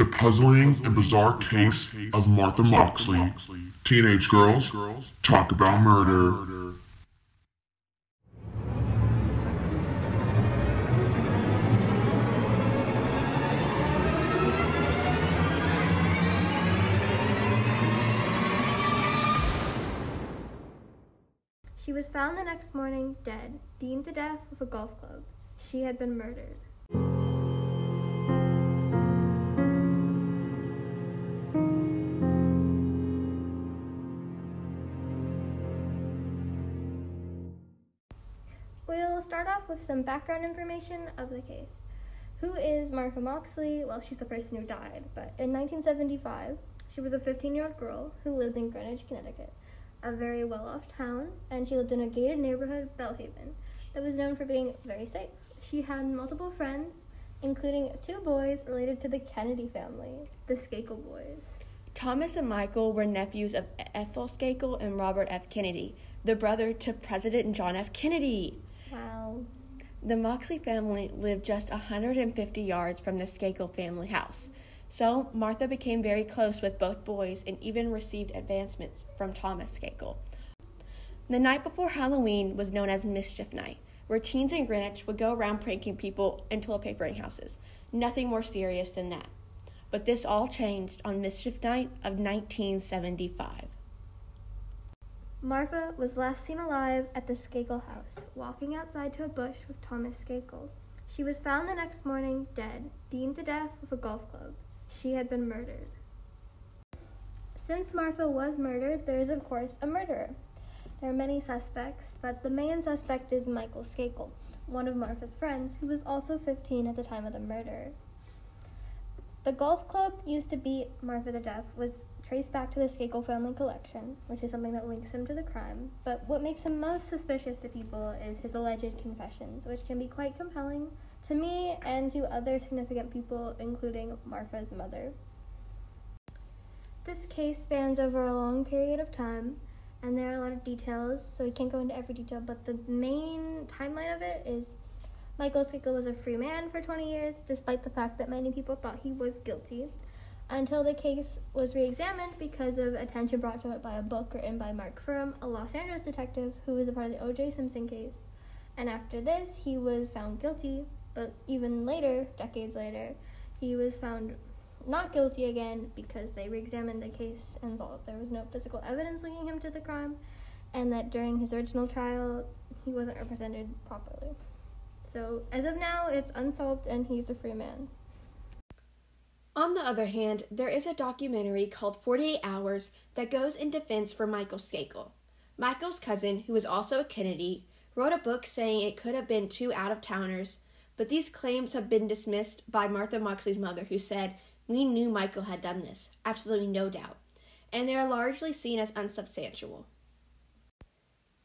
The puzzling and bizarre case of Martha Moxley. Teenage girls talk about murder. She was found the next morning dead, beaten to death with a golf club. She had been murdered. We'll start off with some background information of the case. Who is Martha Moxley? Well, she's the person who died, but in 1975, she was a 15 year old girl who lived in Greenwich, Connecticut, a very well off town, and she lived in a gated neighborhood, Belle Haven, that was known for being very safe. She had multiple friends, including two boys related to the Kennedy family, the Skakel boys. Thomas and Michael were nephews of Ethel Skakel and Robert F. Kennedy, the brother to President John F. Kennedy. The Moxley family lived just 150 yards from the Skakel family house. So Martha became very close with both boys and even received advancements from Thomas Skakel. The night before Halloween was known as Mischief Night, where teens in Greenwich would go around pranking people and toilet papering houses. Nothing more serious than that. But this all changed on Mischief Night of 1975. Martha was last seen alive at the Skakel house, walking outside to a bush with Thomas Skakel. She was found the next morning dead, beaten to death with a golf club. She had been murdered. Since Martha was murdered, there is, of course, a murderer. There are many suspects, but the main suspect is Michael Skakel, one of Martha's friends, who was also 15 at the time of the murder. The golf club used to beat Martha to death was traced back to the Skakel family collection, which is something that links him to the crime. But what makes him most suspicious to people is his alleged confessions, which can be quite compelling to me and to other significant people, including Martha's mother. This case spans over a long period of time, and there are a lot of details, so we can't go into every detail, but the main timeline of it is Michael Skakel was a free man for 20 years, despite the fact that many people thought he was guilty, until the case was re examined because of attention brought to it by a book written by Mark Fuhrman, a Los Angeles detective who was a part of the O.J. Simpson case. And after this, he was found guilty, but even later, decades later, he was found not guilty again because they re examined the case and saw that there was no physical evidence linking him to the crime, and that during his original trial, he wasn't represented properly. So, as of now, it's unsolved and he's a free man. On the other hand, there is a documentary called 48 Hours that goes in defense for Michael Skakel. Michael's cousin, who is also a Kennedy, wrote a book saying it could have been two out of towners, but these claims have been dismissed by Martha Moxley's mother, who said, We knew Michael had done this, absolutely no doubt, and they are largely seen as unsubstantial.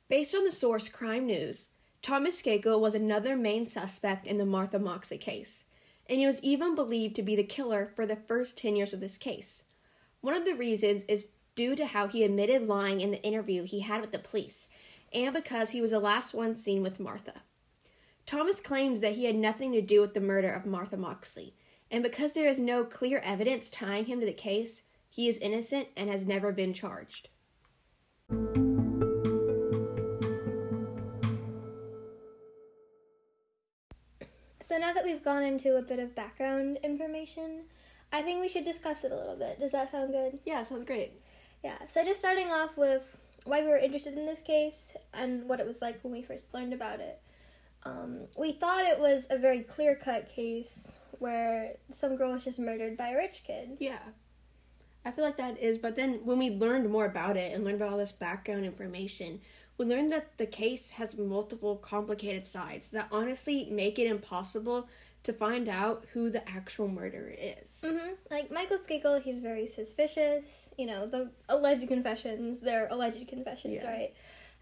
Based on the source Crime News, Thomas Skakel was another main suspect in the Martha Moxley case, and he was even believed to be the killer for the first 10 years of this case. One of the reasons is due to how he admitted lying in the interview he had with the police, and because he was the last one seen with Martha. Thomas claims that he had nothing to do with the murder of Martha Moxley, and because there is no clear evidence tying him to the case, he is innocent and has never been charged. So now that we've gone into a bit of background information, I think we should discuss it a little bit. Does that sound good? Yeah, sounds great. Yeah, so just starting off with why we were interested in this case and what it was like when we first learned about it. Um, we thought it was a very clear cut case where some girl was just murdered by a rich kid. Yeah. I feel like that is, but then when we learned more about it and learned about all this background information, we learned that the case has multiple complicated sides that honestly make it impossible to find out who the actual murderer is. Mm-hmm. Like Michael Skakel, he's very suspicious. You know, the alleged confessions, they're alleged confessions, Yeah. right?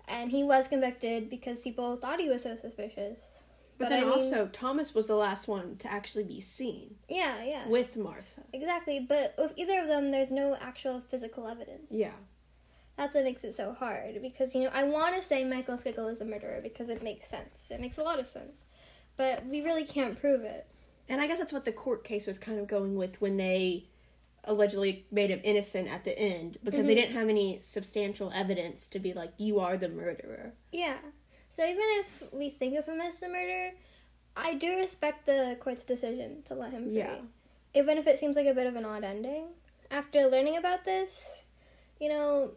And he was convicted because people thought he was so suspicious. But, But then I mean- also, Thomas was the last one to actually be seen Yeah, yeah. with Martha. exactly, but with either of them, there's no actual physical evidence. Yeah. That's what makes it so hard because, you know, I want to say Michael Skakel is a murderer because it makes sense. It makes a lot of sense. But we really can't prove it. And I guess that's what the court case was kind of going with when they allegedly made him innocent at the end because they mm-hmm. didn't have any substantial evidence to be like, you are the murderer. Yeah. So even if we think of him as the murderer, I do respect the court's decision to let him free. Yeah. Even if it seems like a bit of an odd ending. After learning about this, you know,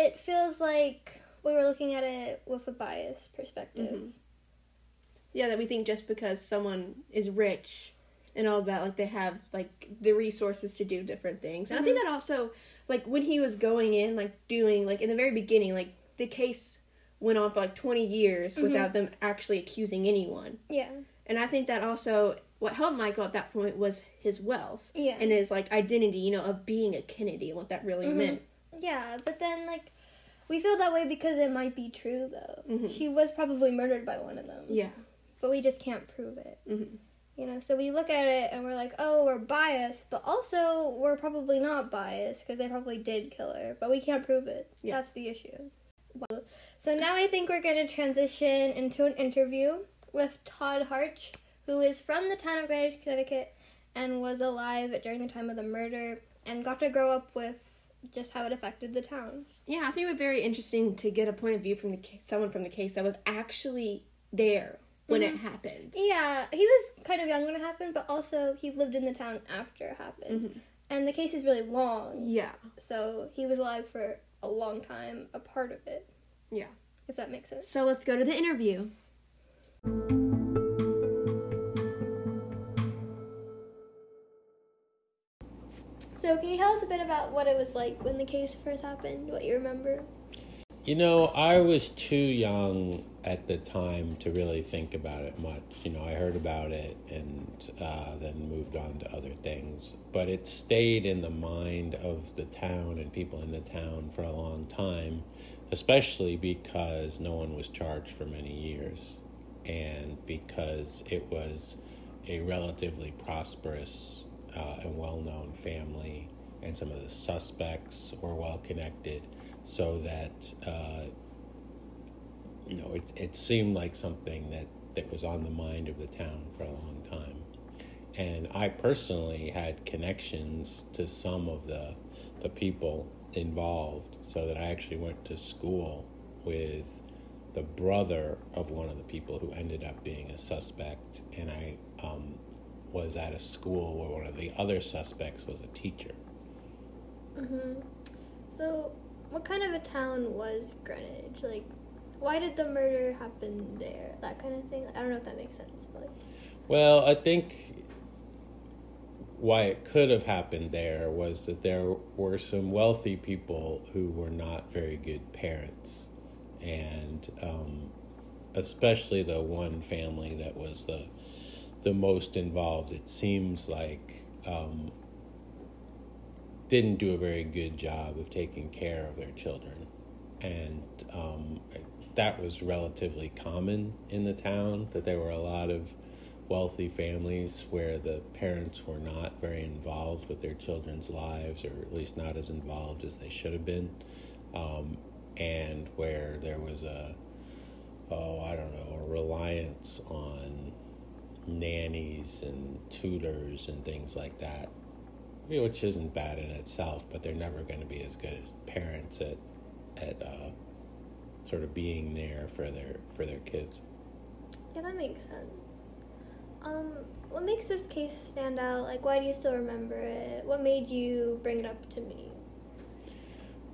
it feels like we were looking at it with a biased perspective. Mhm. Yeah, that we think just because someone is rich and all that, like they have like the resources to do different things. And I think that also, like when he was going in, like doing, like in the very beginning, like the case went on for like 20 years without them actually accusing anyone. Yeah. And I think that also what helped Michael at that point was his wealth Yeah. and his like identity, you know, of being a Kennedy and what that really Mhm. meant. Yeah, but then like we feel that way because it might be true though. Mhm. She was probably murdered by one of them. Yeah. But we just can't prove it. Mhm. You know, so we look at it and we're like, oh, we're biased, but also we're probably not biased because they probably did kill her, but we can't prove it. Yeah. That's the issue. So now I think we're going to transition into an interview with Todd Harch, who is from the town of Greenwich, Connecticut, and was alive during the time of the murder and got to grow up with just how it affected the town. Yeah, I think it was very interesting to get a point of view from the ca- someone from the case that was actually there when it happened. Yeah, he was kind of young when it happened, but also he's lived in the town after it happened. Mhm. And the case is really long. Yeah. So he was alive for a long time, a part of it. Yeah. If that makes sense. So let's go to the interview. So can you tell us a bit about what it was like when the case first happened? What you remember? You know, I was too young at the time to really think about it much. You know, I heard about it and uh, then moved on to other things. But it stayed in the mind of the town and people in the town for a long time, especially because no one was charged for many years and because it was a relatively prosperous uh, and well known family, and some of the suspects were well connected, so that uh, you know it, it seemed like something that, that was on the mind of the town for a long time. And I personally had connections to some of the, the people involved, so that I actually went to school with the brother of one of the people who ended up being a suspect, and I um, was at a school where one of the other suspects was a teacher. Mm-hmm. So, what kind of a town was Greenwich? Like, why did the murder happen there? That kind of thing. I don't know if that makes sense. But like, Well, I think why it could have happened there was that there were some wealthy people who were not very good parents. And um, especially the one family that was the, the most involved, it seems like um, didn't do a very good job of taking care of their children. And um, that was relatively common in the town, that there were a lot of wealthy families where the parents were not very involved with their children's lives, or at least not as involved as they should have been, um, and where there was a, oh, I don't know, a reliance on nannies and tutors and things like that, which isn't bad in itself, but they're never going to be as good as parents at, at uh, sort of being there for their for their kids. yeah, that makes sense. Um, what makes this case stand out? Like, why do you still remember it? What made you bring it up to me?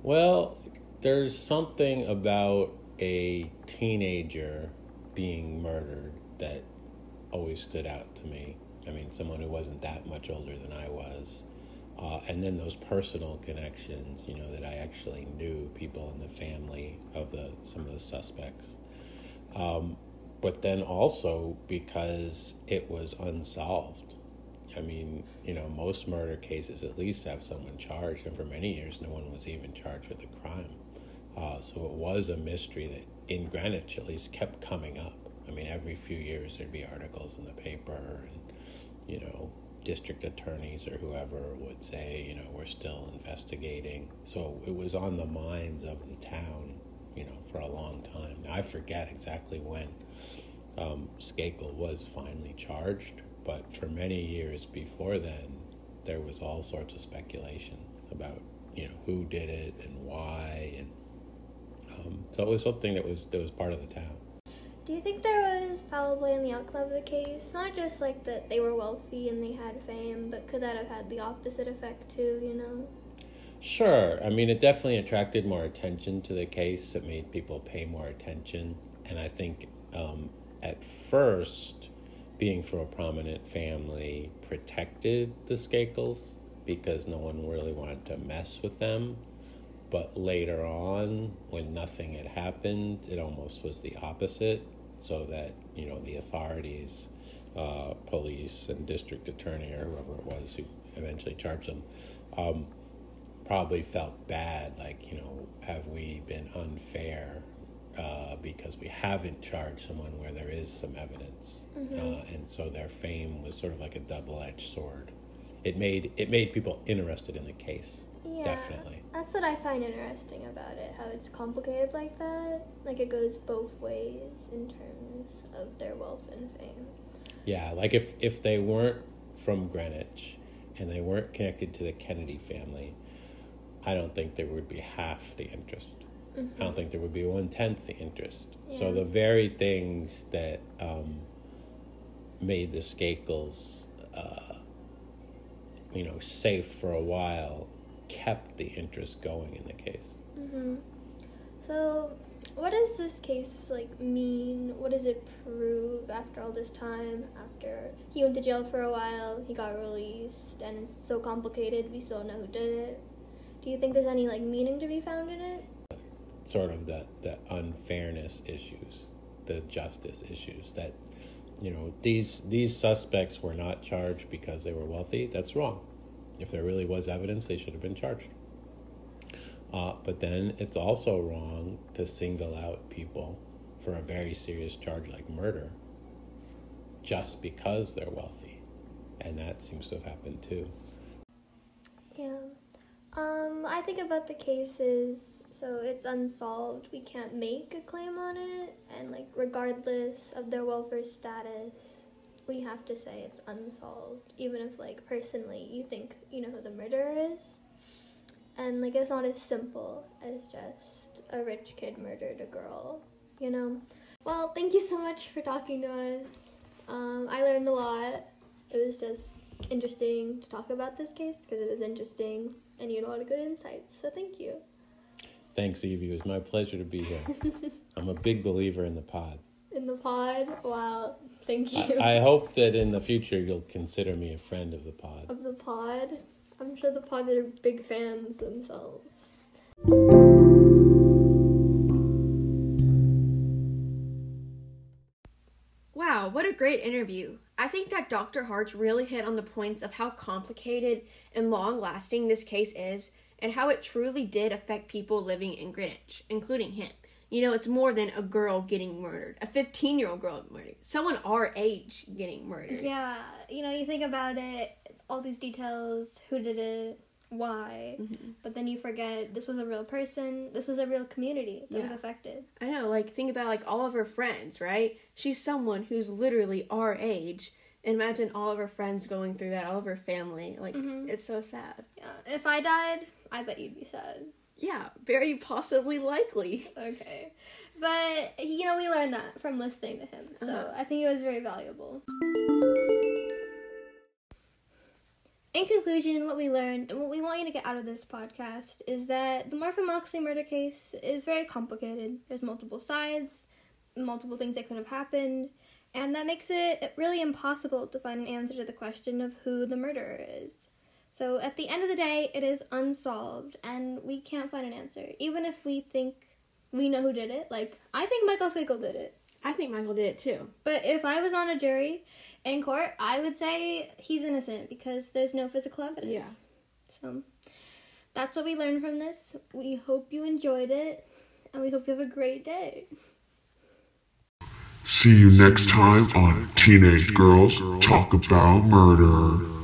Well, there's something about a teenager being murdered that always stood out to me. I mean, someone who wasn't that much older than I was. Uh, and then those personal connections, you know, that I actually knew people in the family of the some of the suspects. Um, but then also because it was unsolved. I mean, you know, most murder cases at least have someone charged, and for many years, no one was even charged with a crime. Uh, so it was a mystery that in Greenwich at least kept coming up. I mean, every few years there'd be articles in the paper, and you know, district attorneys or whoever would say, you know, we're still investigating. So it was on the minds of the town, you know, for a long time. Now, I forget exactly when um, Skakel was finally charged, but for many years before then, there was all sorts of speculation about you know who did it and why, and um, so it was something that was that was part of the town. Do you think there was play in the outcome of the case? Not just like that they were wealthy and they had fame, but could that have had the opposite effect too? You know. Sure. I mean, it definitely attracted more attention to the case. It made people pay more attention. And I think um, at first, being from a prominent family protected the Skakels because no one really wanted to mess with them. But later on, when nothing had happened, it almost was the opposite. So that, you know, the authorities, uh, police and district attorney or whoever it was who eventually charged them, um, probably felt bad, like, you know, have we been unfair uh, because we haven't charged someone where there is some evidence, Mm-hmm. uh, and so their fame was sort of like a double-edged sword. It made it made people interested in the case, Yeah. definitely. That's what I find interesting about it, how it's complicated like that. Like it goes both ways in terms of their wealth and fame. Yeah, like if if they weren't from Greenwich and they weren't connected to the Kennedy family, I don't think there would be half the interest. I don't think there would be one tenth the interest. So the very things that um, made the Skakels, uh, you know, safe for a while, kept the interest going in the case. hmm So, what does this case like mean? What does it prove after all this time? After he went to jail for a while, he got released, and it's so complicated. We still don't know who did it. Do you think there's any like meaning to be found in it? sort of the, the unfairness issues, the justice issues that you know these these suspects were not charged because they were wealthy. That's wrong. If there really was evidence, they should have been charged. Uh, but then it's also wrong to single out people for a very serious charge like murder just because they're wealthy, and that seems to have happened too. Yeah. Um, I think about the cases, so it's unsolved. We can't make a claim on it, and like regardless of their welfare status, we have to say it's unsolved, even if like personally you think you know who the murderer is. And like it's not as simple as just a rich kid murdered a girl, you know. Well, thank you so much for talking to us. Um, I learned a lot. It was just interesting to talk about this case because it was interesting and you had a lot of good insights. So thank you. Thanks, Evie. It was my pleasure to be here. I'm a big believer in the pod. In the pod, wow, thank you. I, I hope that in the future you'll consider me a friend of the pod. of the pod, I'm sure the pods are big fans themselves. Wow, what a great interview. I think that Dr. Hartz really hit on the points of how complicated and long lasting this case is and how it truly did affect people living in Greenwich, including him. You know, it's more than a girl getting murdered, a 15 year old girl murdered, someone our age getting murdered. Yeah, you know, you think about it, all these details, who did it, why, but then you forget this was a real person, this was a real community that was affected. I know, like, think about like all of her friends, right? She's someone who's literally our age. Imagine all of her friends going through that, all of her family. Like, Mhm. it's so sad. Yeah, if I died, I bet you'd be sad. Yeah, very possibly likely. Okay. But, you know, we learned that from listening to him. So Uh-huh. I think it was very valuable. In conclusion, what we learned and what we want you to get out of this podcast is that the Martha Moxley murder case is very complicated. There's multiple sides, multiple things that could have happened, and that makes it really impossible to find an answer to the question of who the murderer is. So at the end of the day, it is unsolved, and we can't find an answer. Even if we think we know who did it, like, I think Michael Finkel did it. I think Michael did it too. But if I was on a jury in court, I would say he's innocent because there's no physical evidence. Yeah. So that's what we learned from this. We hope you enjoyed it, and we hope you have a great day. See you next time on Teenage Girls Talk About Murder.